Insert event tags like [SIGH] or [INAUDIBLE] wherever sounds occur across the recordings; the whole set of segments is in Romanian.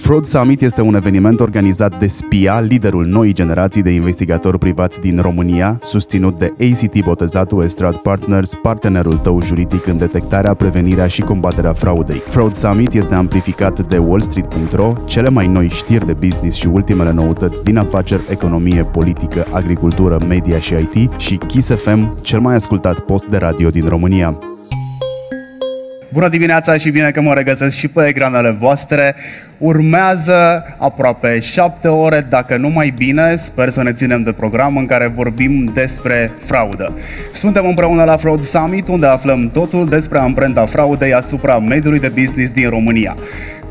Fraud Summit este un eveniment organizat de SPIA, liderul noii generații de investigatori privați din România, susținut de ACT Botezatu Estrad Partners, partenerul tău juridic în detectarea, prevenirea și combaterea fraudei. Fraud Summit este amplificat de wallstreet.ro, cele mai noi știri de business și ultimele noutăți din afaceri, economie, politică, agricultură, media și IT și Kiss FM, cel mai ascultat post de radio din România. Bună dimineața și bine că mă regăsesc și pe ecranele voastre. Urmează aproape șapte ore, dacă nu mai bine, sper să ne ținem de program în care vorbim despre fraudă. Suntem împreună la Fraud Summit, unde aflăm totul despre amprenta fraudei asupra mediului de business din România.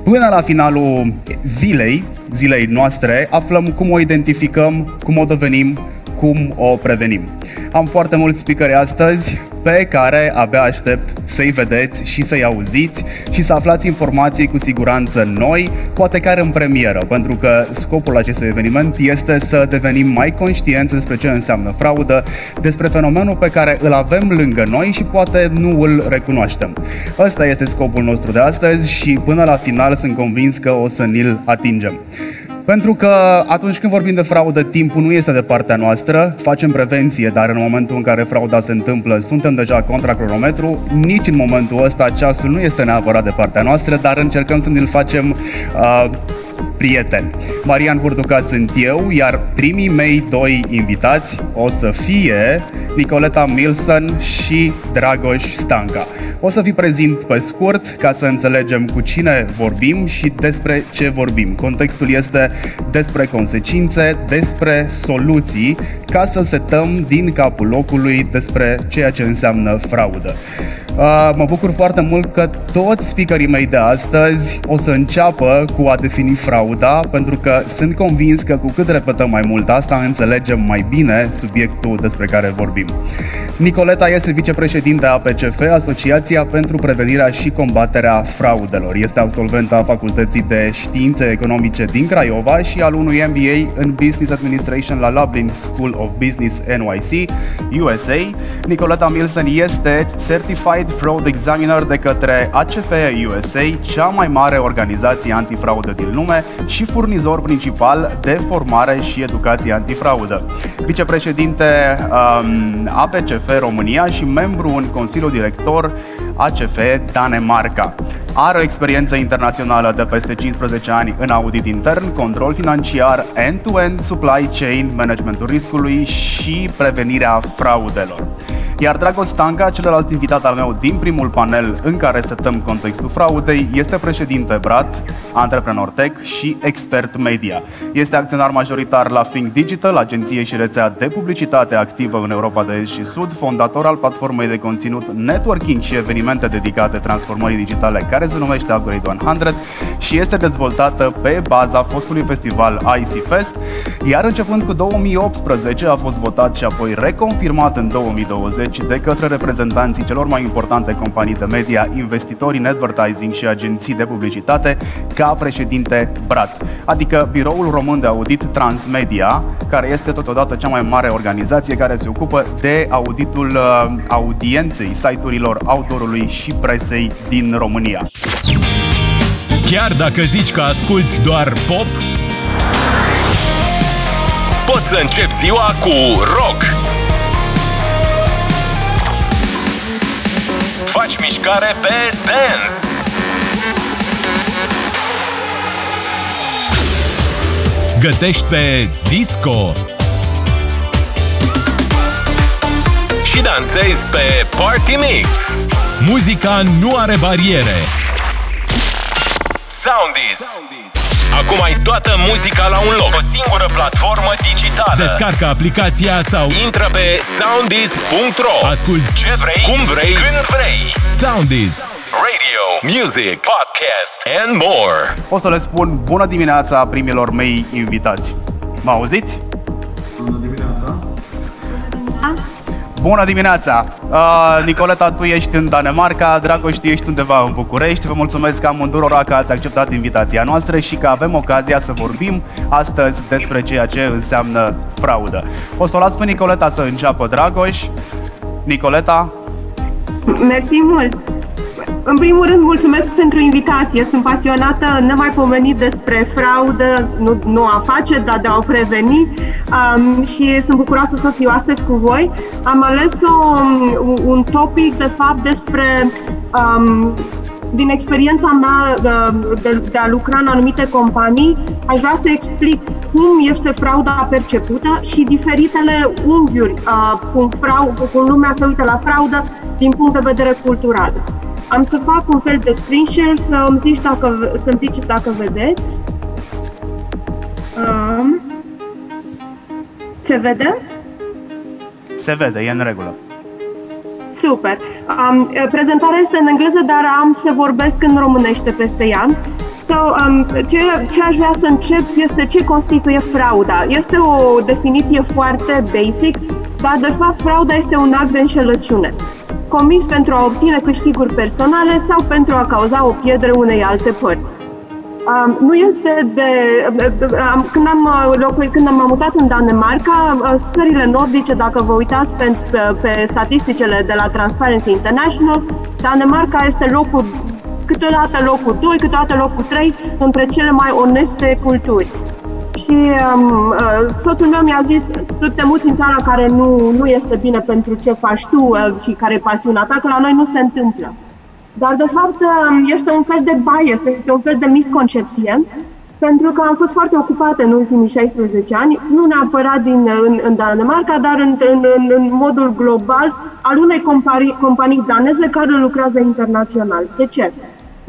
Până la finalul zilei, zilei noastre, aflăm cum o identificăm, cum o devenim, cum o prevenim. Am foarte mulți speakeri astăzi pe care abia aștept să-i vedeți și să-i auziți și să aflați informații cu siguranță noi, poate chiar în premieră, pentru că scopul acestui eveniment este să devenim mai conștienți despre ce înseamnă fraudă, despre fenomenul pe care îl avem lângă noi și poate nu îl recunoaștem. Ăsta este scopul nostru de astăzi și până la final sunt convins că o să ni-l atingem. Pentru că atunci când vorbim de fraudă, timpul nu este de partea noastră, facem prevenție, dar în momentul în care frauda se întâmplă, suntem deja contra cronometru, nici în momentul ăsta ceasul nu este neapărat de partea noastră, dar încercăm să ne-l facem uh, prieten. Marian Burduca sunt eu, iar primii mei doi invitați o să fie Nicoleta Milson și Dragoș Stanca. O să vi prezint pe scurt ca să înțelegem cu cine vorbim și despre ce vorbim. Contextul este despre consecințe, despre soluții, ca să setăm din capul locului despre ceea ce înseamnă fraudă. Uh, mă bucur foarte mult că toți speakerii mei de astăzi o să înceapă cu a defini frauda, pentru că sunt convins că cu cât repetăm mai mult asta, înțelegem mai bine subiectul despre care vorbim. Nicoleta este vicepreședinte a PCF, Asociația pentru Prevenirea și Combaterea Fraudelor. Este absolventă a Facultății de Științe Economice din Craiova și al unui MBA în Business Administration la Lublin School of Business NYC, USA. Nicoleta Milson este Certified Fraud Examiner de către ACF USA, cea mai mare organizație antifraudă din lume și furnizor principal de formare și educație antifraudă. Vicepreședinte um, APCF România și membru în Consiliul Director ACF Danemarca. Are o experiență internațională de peste 15 ani în audit intern, control financiar, end-to-end supply chain, managementul riscului și prevenirea fraudelor. Iar Dragoș Stanca, celălalt invitat al meu din primul panel în care setăm contextul fraudei, este președinte BRAT, antreprenor tech și expert media. Este acționar majoritar la Think Digital, agenție și rețea de publicitate activă în Europa de Est și Sud, fondator al platformei de conținut networking și evenimente dedicate transformării digitale care se numește Upgrade 100 și este dezvoltată pe baza fostului festival IC Fest, iar începând cu 2018 a fost votat și apoi reconfirmat în 2020 de către reprezentanții celor mai importante companii de media, investitori în advertising și agenții de publicitate ca președinte BRAT, adică Biroul Român de Audit Transmedia, care este totodată cea mai mare organizație care se ocupă de auditul uh, audienței site-urilor autorului și presei din România. Chiar dacă zici că asculti doar pop, poți să începi ziua cu rock. Faci mișcare pe dance. Gătești pe disco. Și dansezi pe Party Mix. Muzica nu are bariere. Soundis. Acum ai toată muzica la un loc. O singură platformă digitală. Descarcă aplicația sau intră pe soundis.ro. Asculți ce vrei, cum vrei, când vrei. Soundis. Radio, music, podcast and more. O să le spun bună dimineața primilor mei invitați. Mă auziți? Bună dimineața! Uh, Nicoleta, tu ești în Danemarca, Dragoș, tu ești undeva în București. Vă mulțumesc amândurora că ați acceptat invitația noastră și că avem ocazia să vorbim astăzi despre ceea ce înseamnă fraudă. O să o las pe Nicoleta să înceapă, Dragoș. Nicoleta? Mersi mult! În primul rând, mulțumesc pentru invitație. Sunt pasionată nemaipomenit despre fraudă, nu, nu a face, dar de a o preveni um, și sunt bucuroasă să fiu astăzi cu voi. Am ales o, un topic, de fapt, despre um, din experiența mea de, de, de a lucra în anumite companii, aș vrea să explic cum este frauda percepută și diferitele unghiuri uh, cum, frau, cum lumea se uită la fraudă din punct de vedere cultural. Am să fac un fel de screen share să îmi zici dacă, să ziceți dacă vedeți. Um, se vede? Se vede, e în regulă. Super. Um, prezentarea este în engleză, dar am să vorbesc în românește peste ea. So, um, ce, ce aș vrea să încep este ce constituie frauda. Este o definiție foarte basic, dar de fapt frauda este un act de înșelăciune comis pentru a obține câștiguri personale sau pentru a cauza o pierdere unei alte părți. Um, nu este de. Um, când, am locuit, când am mutat în Danemarca, țările nordice, dacă vă uitați pe, pe, pe statisticile de la Transparency International, Danemarca este locul, câteodată locul 2, câteodată locul 3 între cele mai oneste culturi și um, uh, soțul meu mi-a zis, tu te muți în țara care nu, nu este bine pentru ce faci tu uh, și care e pasiunea ta, că la noi nu se întâmplă. Dar, de fapt, uh, este un fel de bias, este un fel de misconcepție, pentru că am fost foarte ocupată în ultimii 16 ani, nu neapărat din, în, în Danemarca, dar în, în, în, în modul global al unei companii, companii daneze care lucrează internațional. De ce?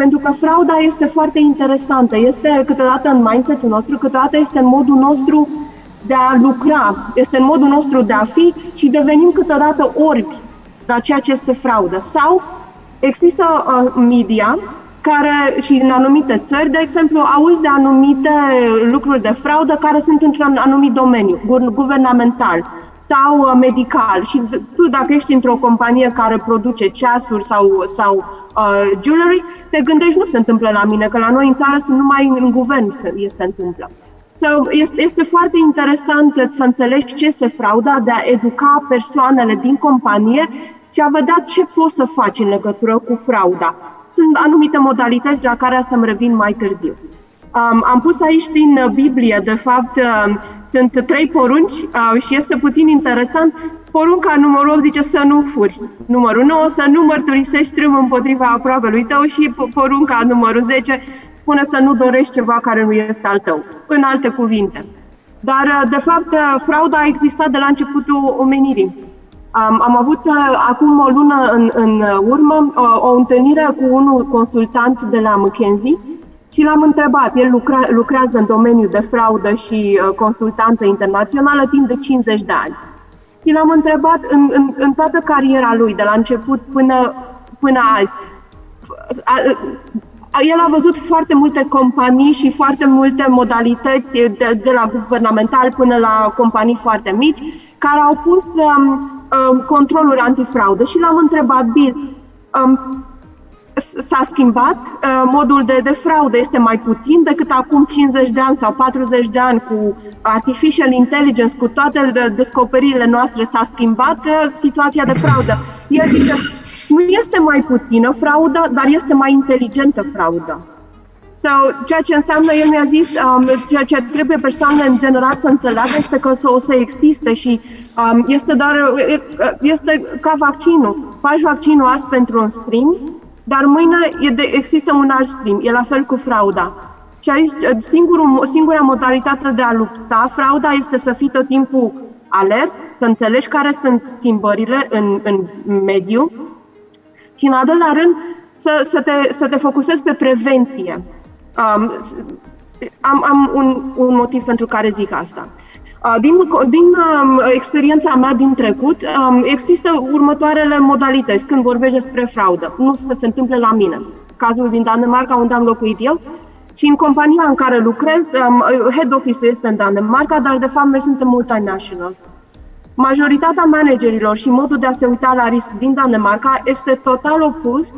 Pentru că frauda este foarte interesantă, este câteodată în mindset-ul nostru, câteodată este în modul nostru de a lucra, este în modul nostru de a fi și devenim câteodată orbi la ceea ce este fraudă. Sau există uh, media care și în anumite țări, de exemplu, auzi de anumite lucruri de fraudă care sunt într-un anumit domeniu, guvernamental sau uh, medical. Și tu, dacă ești într-o companie care produce ceasuri sau, sau uh, jewelry, te gândești, nu se întâmplă la mine, că la noi în țară sunt numai în guvern se, se întâmplă. So, este, este foarte interesant să înțelegi ce este frauda, de a educa persoanele din companie și a vedea ce poți să faci în legătură cu frauda. Sunt anumite modalități la care să-mi revin mai târziu. Um, am pus aici din Biblie, de fapt, uh, sunt trei porunci uh, și este puțin interesant. Porunca numărul 8 zice să nu furi. Numărul 9 să nu mărturisești strâm împotriva aproapelui tău și porunca numărul 10 spune să nu dorești ceva care nu este al tău. În alte cuvinte. Dar, uh, de fapt, uh, frauda a existat de la începutul omenirii. Am, am avut uh, acum o lună în, în urmă o, o întâlnire cu unul consultant de la McKenzie și l-am întrebat, el lucra, lucrează în domeniul de fraudă și uh, consultanță internațională timp de 50 de ani. Și l-am întrebat în, în, în toată cariera lui, de la început până, până azi, a, a, el a văzut foarte multe companii și foarte multe modalități, de, de la guvernamental până la companii foarte mici, care au pus um, um, controluri antifraudă. Și l-am întrebat, Bill, um, s-a schimbat, uh, modul de, de fraudă este mai puțin decât acum 50 de ani sau 40 de ani cu artificial intelligence, cu toate descoperirile noastre s-a schimbat uh, situația de fraudă. El zice, nu este mai puțină fraudă, dar este mai inteligentă fraudă. So, ceea ce înseamnă, el mi-a zis, um, ceea ce trebuie persoanele în general să înțeleagă este că o să existe și um, este doar, este ca vaccinul. Faci vaccinul azi pentru un stream, dar mâine e de, există un alt stream, e la fel cu frauda. Și aici singurul, singura modalitate de a lupta frauda este să fii tot timpul alert, să înțelegi care sunt schimbările în, în mediu și, în al doilea rând, să, să, te, să te focusezi pe prevenție. Um, am am un, un motiv pentru care zic asta. Din, din um, experiența mea din trecut, um, există următoarele modalități când vorbești despre fraudă. Nu să se întâmple la mine. Cazul din Danemarca, unde am locuit eu, și în compania în care lucrez, um, head office este în Danemarca, dar de fapt noi suntem multinationals. Majoritatea managerilor și modul de a se uita la risc din Danemarca este total opus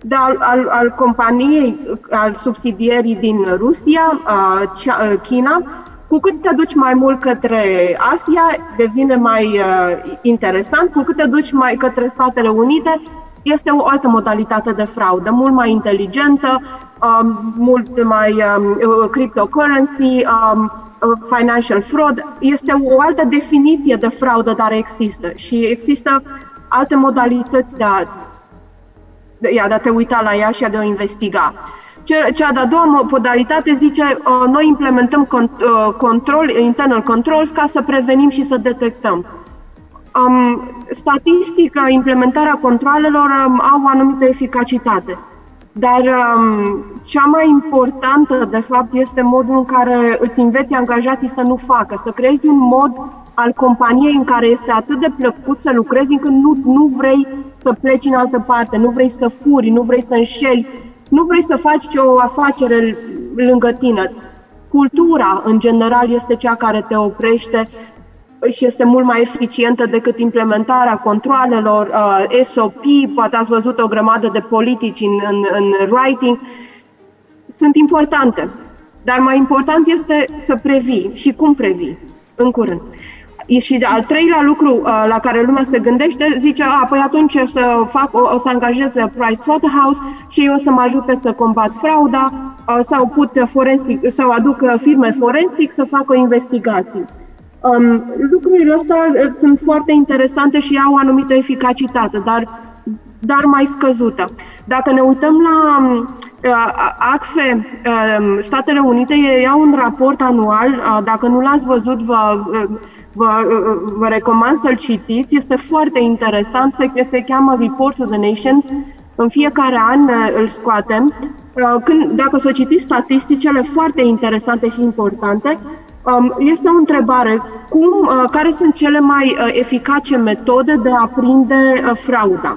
de al, al, al companiei, al subsidierii din Rusia, uh, China, cu cât te duci mai mult către Asia, devine mai uh, interesant, cu cât te duci mai către Statele Unite, este o altă modalitate de fraudă, mult mai inteligentă, um, mult mai um, cryptocurrency, um, financial fraud. Este o altă definiție de fraudă, dar există și există alte modalități de a, de, de a te uita la ea și a de o investiga. Cea de-a doua modalitate zice, uh, noi implementăm uh, control, internal controls ca să prevenim și să detectăm. Um, statistica, implementarea controlelor um, au o anumită eficacitate. Dar um, cea mai importantă, de fapt, este modul în care îți înveți angajații să nu facă, să creezi un mod al companiei în care este atât de plăcut să lucrezi încât nu, nu vrei să pleci în altă parte, nu vrei să furi, nu vrei să înșeli, nu vrei să faci o afacere lângă tine. Cultura, în general, este cea care te oprește și este mult mai eficientă decât implementarea controalelor, uh, SOP, poate ați văzut o grămadă de politici în, în, în writing. Sunt importante, dar mai important este să previi și cum previi, în curând. Și al treilea lucru uh, la care lumea se gândește, zice, a, păi atunci o să, fac, o, o să angajez Pricewaterhouse și ei o să mă ajute să combat frauda uh, sau put forensic, sau aduc firme forensic să facă investigații. Um, lucrurile astea uh, sunt foarte interesante și au o anumită eficacitate, dar, dar mai scăzută. Dacă ne uităm la uh, ACFE, uh, Statele Unite iau un raport anual, uh, dacă nu l-ați văzut, vă, uh, vă, uh, vă recomand să-l citiți, este foarte interesant, se, se cheamă Report to the Nations, în fiecare an uh, îl scoatem. Uh, când, dacă să citiți statisticele foarte interesante și importante, Um, este o întrebare. Cum, uh, care sunt cele mai uh, eficace metode de a prinde uh, frauda?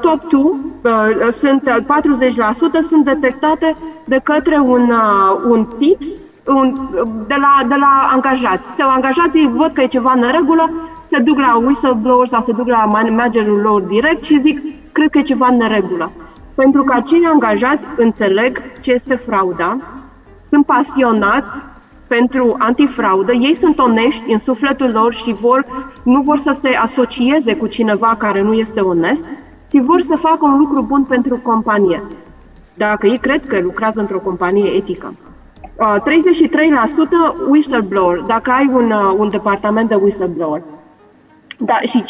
Top 2 sunt 40% sunt detectate de către un, un tips un, de, la, de la angajați. Sau angajații văd că e ceva în regulă, se duc la whistleblower sau se duc la managerul lor direct și zic, cred că e ceva în regulă. Pentru că acei angajați înțeleg ce este frauda, sunt pasionați pentru antifraudă, ei sunt onești în sufletul lor și vor, nu vor să se asocieze cu cineva care nu este onest, ci vor să facă un lucru bun pentru companie. Dacă ei cred că lucrează într-o companie etică. 33% whistleblower, dacă ai un, un departament de whistleblower. Da, și 15%,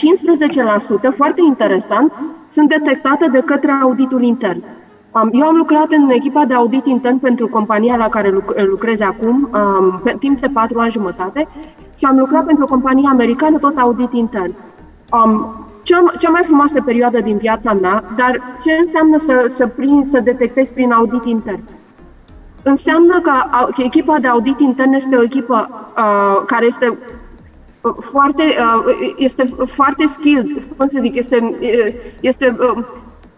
foarte interesant, sunt detectate de către auditul intern. Eu am lucrat în echipa de audit intern pentru compania la care lucrez acum, pe timp de patru ani jumătate, și am lucrat pentru o companie americană, tot audit intern. Cea, cea mai frumoasă perioadă din viața mea, dar ce înseamnă să, să, prin, să detectezi prin audit intern? Înseamnă că echipa de audit intern este o echipă uh, care este foarte, uh, este foarte skilled, cum să zic, este, este uh,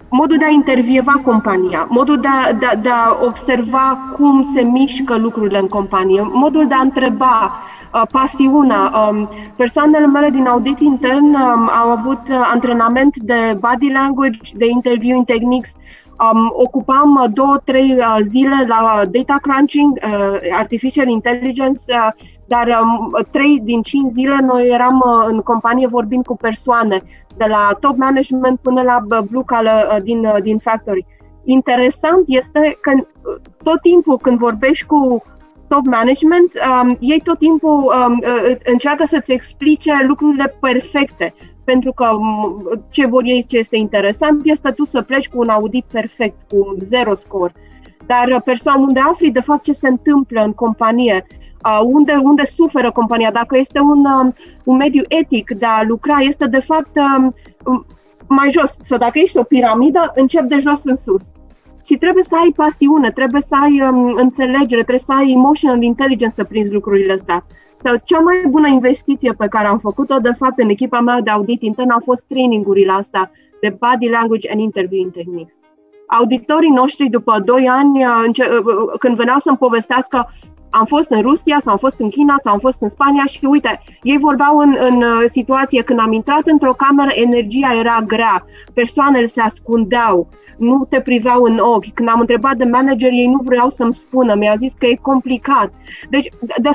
modul de a intervieva compania, modul de a, de, a, de a observa cum se mișcă lucrurile în companie, modul de a întreba, uh, pasiunea. Um, persoanele mele din audit intern um, au avut uh, antrenament de body language, de interviewing techniques, um, ocupam uh, două, trei uh, zile la data crunching, uh, artificial intelligence, uh, dar um, trei din cinci zile noi eram uh, în companie vorbind cu persoane, de la top management până la blue collar uh, din, uh, din factory. Interesant este că uh, tot timpul când vorbești cu top management, um, ei tot timpul um, uh, încearcă să-ți explice lucrurile perfecte. Pentru că um, ce vor ei, ce este interesant, este tu să pleci cu un audit perfect, cu zero score. Dar persoana unde afli de fapt ce se întâmplă în companie, unde, unde suferă compania, dacă este un, um, un mediu etic de a lucra, este de fapt um, um, mai jos. Sau dacă ești o piramidă, încep de jos în sus. Și trebuie să ai pasiune, trebuie să ai um, înțelegere, trebuie să ai emotional intelligence să prinzi lucrurile astea. Sau cea mai bună investiție pe care am făcut-o, de fapt, în echipa mea de audit intern a fost trainingurile astea de body language and interviewing techniques. Auditorii noștri, după 2 ani, uh, uh, când veneau să-mi povestească am fost în Rusia sau am fost în China sau am fost în Spania și uite, ei vorbeau în, în uh, situație când am intrat într-o cameră, energia era grea, persoanele se ascundeau, nu te priveau în ochi. Când am întrebat de manager, ei nu vreau să-mi spună, mi-au zis că e complicat. Deci de,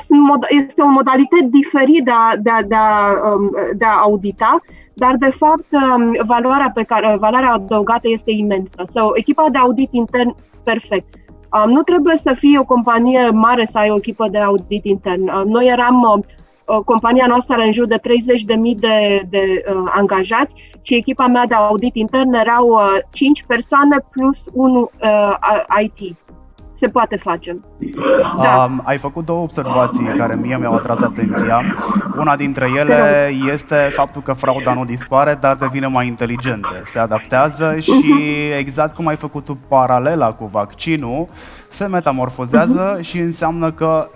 este o modalitate diferită de a, de, a, de, a, um, de a audita, dar de fapt um, valoarea, pe care, valoarea adăugată este imensă. So, echipa de audit intern, perfect. Um, nu trebuie să fie o companie mare să ai o echipă de audit intern. Um, noi eram, uh, compania noastră are în jur de 30.000 de, de uh, angajați și echipa mea de audit intern erau uh, 5 persoane plus 1 uh, IT se poate face. Da. Um, ai făcut două observații care mie mi-au atras atenția. Una dintre ele este faptul că frauda nu dispare, dar devine mai inteligentă. Se adaptează și [LAUGHS] exact cum ai făcut tu paralela cu vaccinul, se metamorfozează uh-huh. și înseamnă că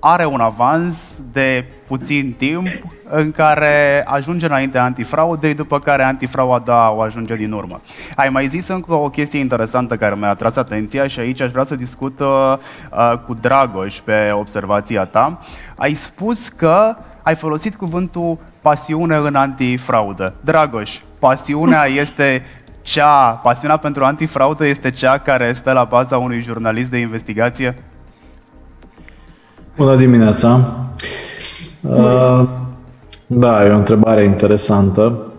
are un avans de puțin timp în care ajunge înainte antifraudei, după care antifrauda o ajunge din urmă. Ai mai zis încă o chestie interesantă care mi-a atras atenția și aici aș vrea să discut uh, uh, cu Dragoș pe observația ta. Ai spus că ai folosit cuvântul pasiune în antifraudă. Dragoș, pasiunea [LAUGHS] este cea, pasiunea pentru antifraudă este cea care stă la baza unui jurnalist de investigație? Bună dimineața! Uh, da, e o întrebare interesantă.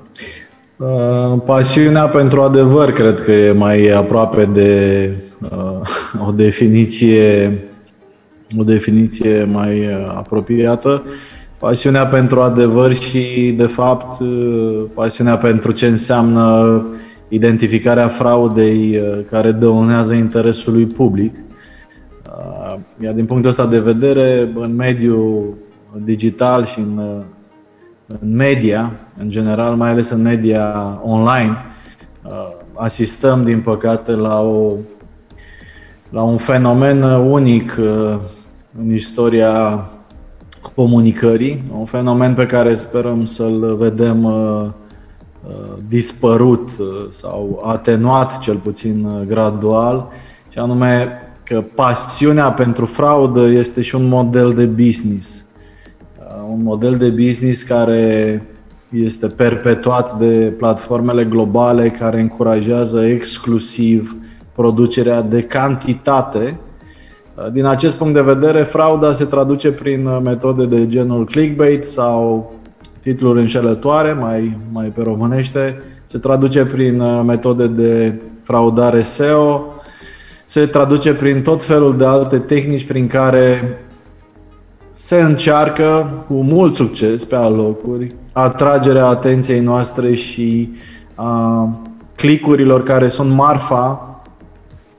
Uh, pasiunea pentru adevăr cred că e mai aproape de uh, [LAUGHS] o definiție o definiție mai apropiată. Pasiunea pentru adevăr și, de fapt, pasiunea pentru ce înseamnă identificarea fraudei care dăunează interesului public iar din punctul ăsta de vedere, în mediul digital și în, în media, în general, mai ales în media online, asistăm, din păcate, la, o, la un fenomen unic în istoria comunicării, un fenomen pe care sperăm să-l vedem dispărut sau atenuat, cel puțin gradual, și anume că pasiunea pentru fraudă este și un model de business. Uh, un model de business care este perpetuat de platformele globale care încurajează exclusiv producerea de cantitate. Uh, din acest punct de vedere, frauda se traduce prin uh, metode de genul clickbait sau titluri înșelătoare, mai, mai pe românește, se traduce prin metode de fraudare SEO, se traduce prin tot felul de alte tehnici prin care se încearcă cu mult succes pe alocuri atragerea atenției noastre și a clicurilor care sunt marfa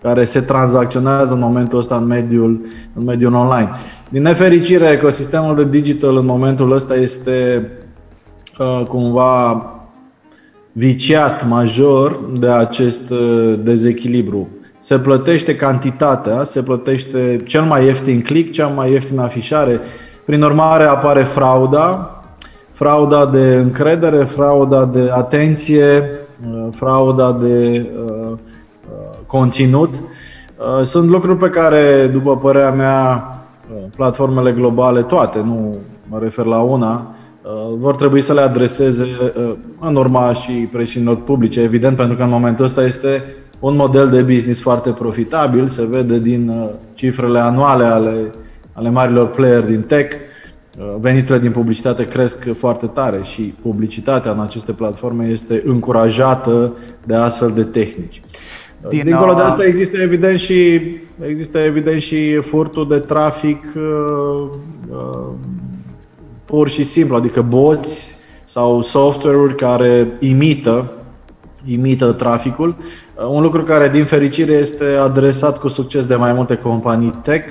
care se tranzacționează în momentul ăsta în mediul, în mediul online. Din nefericire, ecosistemul de digital în momentul ăsta este uh, cumva viciat major de acest uh, dezechilibru se plătește cantitatea, se plătește cel mai ieftin click, cea mai ieftin afișare. Prin urmare apare frauda, frauda de încredere, frauda de atenție, uh, frauda de uh, uh, conținut. Sunt lucruri pe care, după părerea mea, platformele globale, toate, nu mă refer la una, vor trebui să le adreseze în urma și presiunilor publice, evident, pentru că în momentul ăsta este un model de business foarte profitabil, se vede din uh, cifrele anuale ale, ale marilor player din tech. Uh, veniturile din publicitate cresc foarte tare și publicitatea în aceste platforme este încurajată de astfel de tehnici. Uh, din Dincolo de asta există evident și există evident și furtul de trafic pur și simplu, adică boți sau software-uri care imită imită traficul. Uh, un lucru care, din fericire, este adresat cu succes de mai multe companii tech.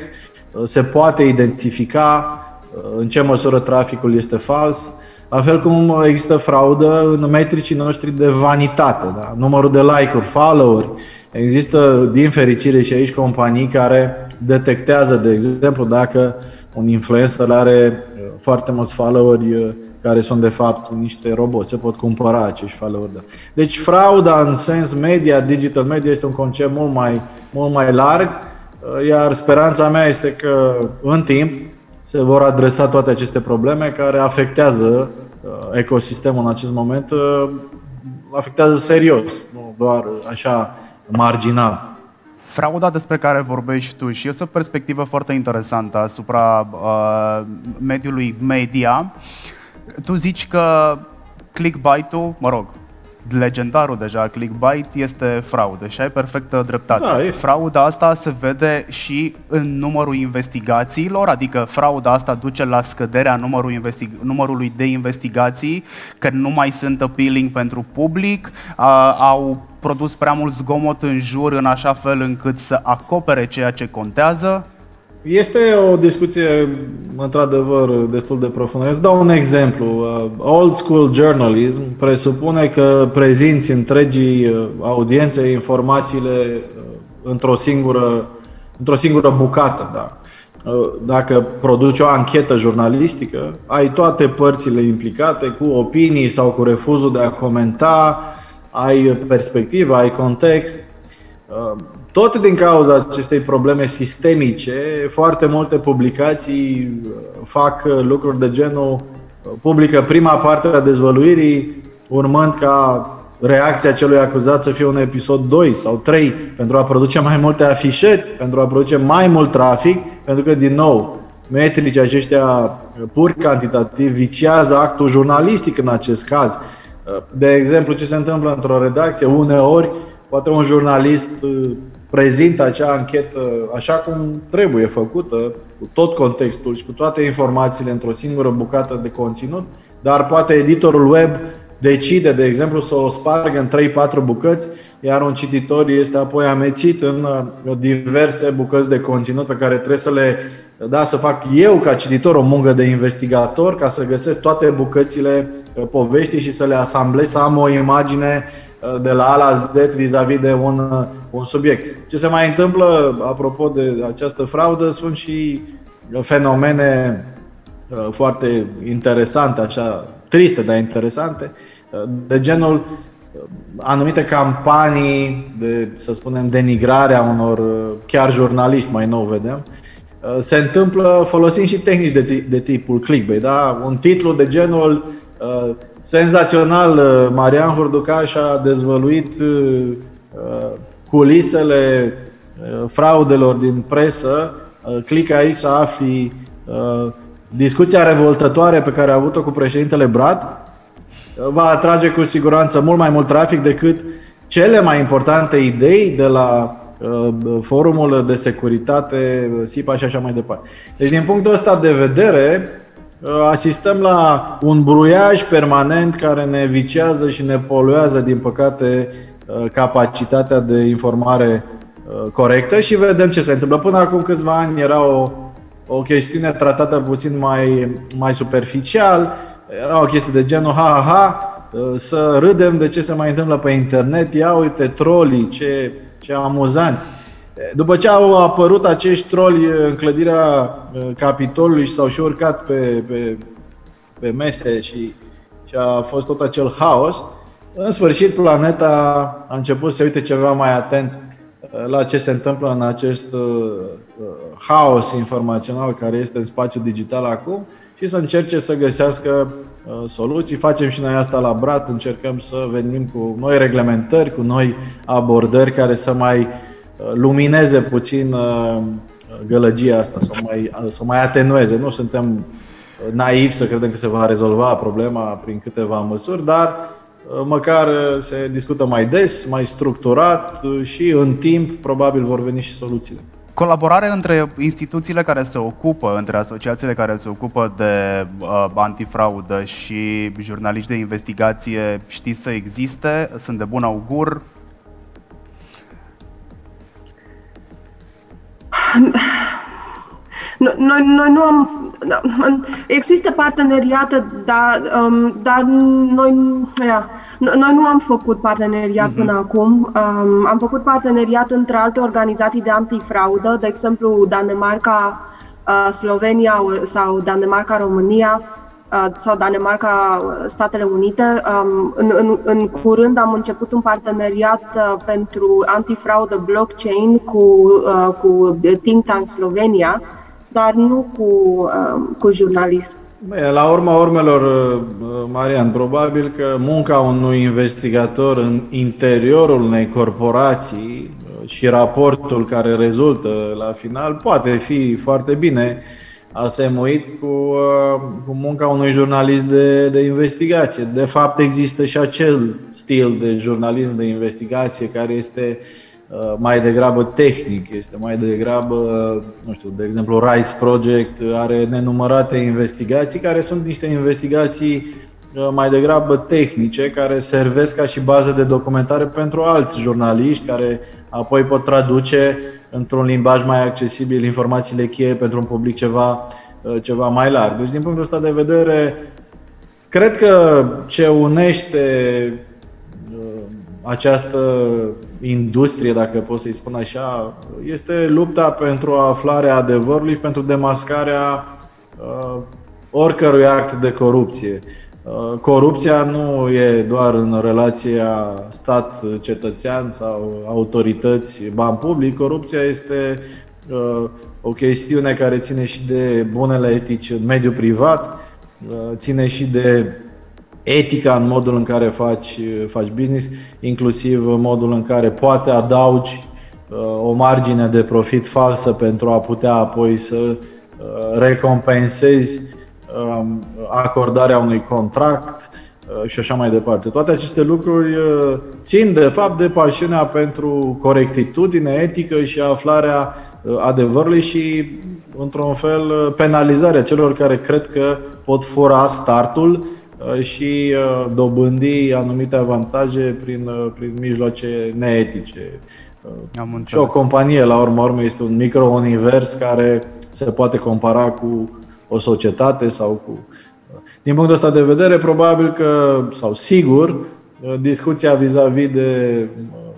Uh, se poate identifica uh, în ce măsură traficul este fals, la fel cum există fraudă în metricii noștri de vanitate, da? numărul de like-uri, follow-uri. Există, din fericire, și aici companii care detectează, de exemplu, dacă un influencer are foarte mulți followeri care sunt de fapt niște roboți. Se pot cumpăra acești follower Deci frauda în sens media, digital media este un concept mult mai, mult mai larg iar speranța mea este că în timp se vor adresa toate aceste probleme care afectează ecosistemul în acest moment, afectează serios, nu doar așa marginal. Frauda despre care vorbești tu și este o perspectivă foarte interesantă asupra uh, mediului media. Tu zici că clickbait-ul, mă rog, legendarul deja clickbait este fraudă și ai perfectă dreptate. Da, e... Frauda asta se vede și în numărul investigațiilor, adică frauda asta duce la scăderea numărul investig- numărului de investigații, că nu mai sunt appealing pentru public, a, au produs prea mult zgomot în jur în așa fel încât să acopere ceea ce contează. Este o discuție, într-adevăr, destul de profundă. Îți dau un exemplu. Uh, old school journalism presupune că prezinți întregii uh, audiențe informațiile uh, într-o singură, într-o singură bucată. Da. Dacă produci o anchetă jurnalistică, ai toate părțile implicate cu opinii sau cu refuzul de a comenta, ai perspectivă, ai context tot din cauza acestei probleme sistemice, foarte multe publicații uh, fac uh, lucruri de genul uh, publică prima parte a dezvăluirii, urmând ca reacția celui acuzat să fie un episod 2 sau 3 pentru a produce mai multe afișări, pentru a produce mai mult trafic, pentru că, din nou, metrici aceștia pur cantitativ vicează actul jurnalistic în acest caz. De exemplu, ce se întâmplă într-o redacție, uneori, poate un jurnalist prezintă acea anchetă așa cum trebuie făcută, cu tot contextul și cu toate informațiile într-o singură bucată de conținut, dar poate editorul web decide, de exemplu, să o spargă în 3-4 bucăți, iar un cititor este apoi amețit în uh, diverse bucăți de conținut pe care trebuie să le da, să fac eu ca cititor o muncă de investigator ca să găsesc toate bucățile uh, poveștii și să le asamblez, să am o imagine uh, de la A la Z vis-a-vis de un, un subiect. Ce se mai întâmplă, apropo de această fraudă, sunt și fenomene foarte interesante, așa, triste, dar interesante, de genul anumite campanii de, să spunem, denigrare a unor chiar jurnaliști, mai nou vedem, se întâmplă folosind și tehnici de, de tipul clickbait, da? Un titlu de genul uh, senzațional, Marian Hurducaș a dezvăluit uh, culisele uh, fraudelor din presă, uh, clică aici să afli uh, discuția revoltătoare pe care a avut-o cu președintele Brad, va atrage cu siguranță mult mai mult trafic decât cele mai importante idei de la forumul de securitate, SIPA și așa mai departe. Deci, din punctul ăsta de vedere, asistăm la un bruiaj permanent care ne vicează și ne poluează, din păcate, capacitatea de informare corectă și vedem ce se întâmplă. Până acum câțiva ani era o, o chestiune tratată puțin mai, mai superficial, era o chestie de genul ha, ha, ha, să râdem de ce se mai întâmplă pe internet, ia uite trolii, ce, ce amuzanți. După ce au apărut acești troli în clădirea Capitolului și s-au și urcat pe, pe, pe mese și, și a fost tot acel haos, în sfârșit planeta a început să uite ceva mai atent la ce se întâmplă în acest uh, haos informațional care este în spațiul digital acum și să încerce să găsească uh, soluții. Facem și noi asta la Brat, încercăm să venim cu noi reglementări, cu noi abordări care să mai uh, lumineze puțin gălăgia asta, să o mai, să o mai atenueze. Nu suntem naivi să credem că se va rezolva problema prin câteva măsuri, dar măcar se discută mai des, mai structurat și în timp probabil vor veni și soluțiile. Colaborare între instituțiile care se ocupă, între asociațiile care se ocupă de uh, antifraudă și jurnaliști de investigație, știți să existe? Sunt de bun augur? Noi, noi nu am. Da, există parteneriate, dar, um, dar noi, yeah, noi nu am făcut parteneriat uh-huh. până acum. Um, am făcut parteneriat între alte organizații de antifraudă, de exemplu Danemarca, uh, Slovenia sau Danemarca, România. Sau Danemarca, Statele Unite. Um, în, în, în curând am început un parteneriat pentru antifraudă blockchain cu, cu Think Tank Slovenia, dar nu cu, um, cu jurnalism. Bine, la urma urmelor, Marian, probabil că munca unui investigator în interiorul unei corporații și raportul care rezultă la final poate fi foarte bine asemuit cu, uh, cu munca unui jurnalist de, de investigație. De fapt, există și acel stil de jurnalism de investigație care este uh, mai degrabă tehnic, este mai degrabă, nu știu, de exemplu, Rice Project are nenumărate investigații care sunt niște investigații uh, mai degrabă tehnice, care servesc ca și bază de documentare pentru alți jurnaliști care apoi pot traduce într-un limbaj mai accesibil informațiile cheie pentru un public ceva, uh, ceva mai larg. Deci, din punctul ăsta de vedere, cred că ce unește uh, această industrie, dacă pot să-i spun așa, este lupta pentru aflarea adevărului și pentru demascarea uh, oricărui act de corupție. Uh, corupția nu e doar în relația stat-cetățean sau autorități, bani public. Corupția este uh, o chestiune care ține și de bunele etici în mediul privat, uh, ține și de etica în modul în care faci, faci business, inclusiv modul în care poate adaugi o margine de profit falsă pentru a putea apoi să recompensezi Um, acordarea unui contract uh, și așa mai departe. Toate aceste lucruri uh, țin de fapt de pasiunea pentru corectitudine etică și aflarea uh, adevărului și într-un fel penalizarea celor care cred că pot fura startul și dobândi anumite avantaje prin, prin mijloace neetice. Am și o companie, la urmă urmă, este un micro-univers care se poate compara cu o societate sau cu... Din punctul ăsta de vedere, probabil că, sau sigur, discuția vis-a-vis de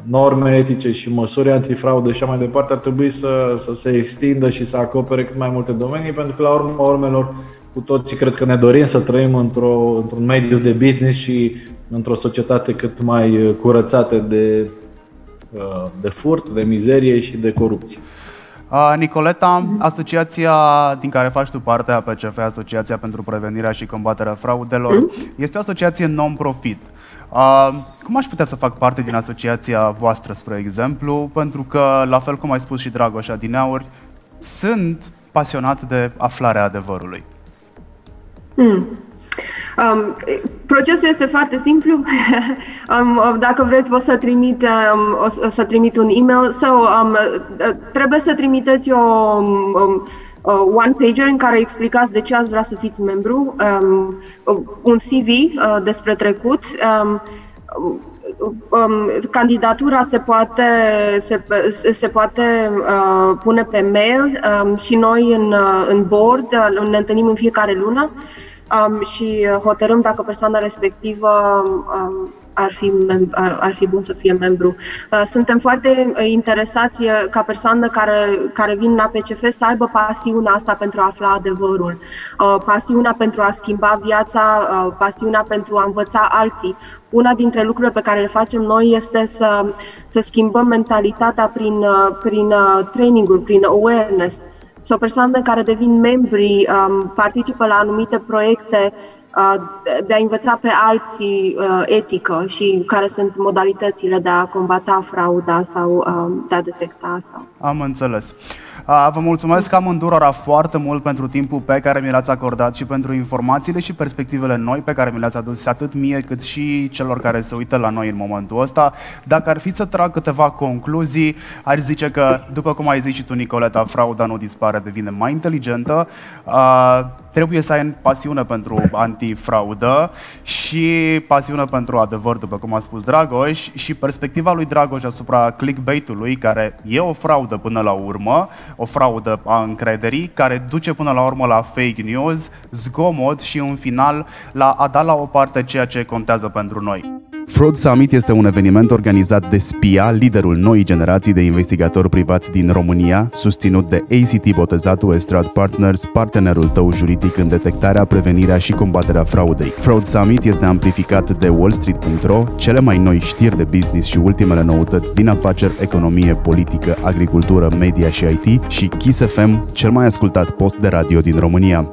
norme etice și măsuri antifraudă și așa mai departe ar trebui să, să se extindă și să acopere cât mai multe domenii, pentru că la urma urmelor cu toții cred că ne dorim să trăim într-o, într-un mediu de business și într-o societate cât mai curățată de, de furt, de mizerie și de corupție. Nicoleta, asociația din care faci tu parte, APCF, Asociația pentru Prevenirea și Combaterea Fraudelor, mm. este o asociație non-profit. Cum aș putea să fac parte din asociația voastră, spre exemplu? Pentru că, la fel cum ai spus și Dragoș Adineauri, sunt pasionat de aflarea adevărului. Mm. Um, procesul este foarte simplu. [LAUGHS] um, dacă vreți, o să trimit, um, o, o să trimit un e-mail sau um, uh, trebuie să trimiteți o um, uh, one-pager în care explicați de ce ați vrea să fiți membru, um, un CV uh, despre trecut, um, um, candidatura se poate, se, se poate uh, pune pe mail um, și noi în, uh, în board uh, ne întâlnim în fiecare lună um, și uh, hotărâm dacă persoana respectivă um, ar fi, ar, ar fi bun să fie membru. Uh, suntem foarte uh, interesați ca persoană care, care vin la PCF să aibă pasiunea asta pentru a afla adevărul, pasiunea pentru a schimba viața, pasiunea pentru a învăța alții. Una dintre lucrurile pe care le facem noi este să, să schimbăm mentalitatea prin, prin training-uri, prin awareness sau persoane care devin membri, um, participă la anumite proiecte uh, de a învăța pe alții uh, etică și care sunt modalitățile de a combata frauda sau um, de a detecta. Sau... Am înțeles. Vă mulțumesc amândurora foarte mult pentru timpul pe care mi l-ați acordat și pentru informațiile și perspectivele noi pe care mi le-ați adus atât mie cât și celor care se uită la noi în momentul ăsta. Dacă ar fi să trag câteva concluzii, aș zice că, după cum ai zis și tu, Nicoleta, frauda nu dispare, devine mai inteligentă. Trebuie să ai pasiune pentru antifraudă și pasiune pentru adevăr, după cum a spus Dragoș, și perspectiva lui Dragoș asupra clickbait-ului, care e o fraudă până la urmă, o fraudă a încrederii, care duce până la urmă la fake news, zgomot și în final la a da la o parte ceea ce contează pentru noi. Fraud Summit este un eveniment organizat de SPIA, liderul noii generații de investigatori privați din România, susținut de ACT Botezatul Estrad Partners, partenerul tău juridic în detectarea, prevenirea și combaterea fraudei. Fraud Summit este amplificat de wallstreet.ro, cele mai noi știri de business și ultimele noutăți din afaceri, economie, politică, agricultură, media și IT și Kiss FM, cel mai ascultat post de radio din România.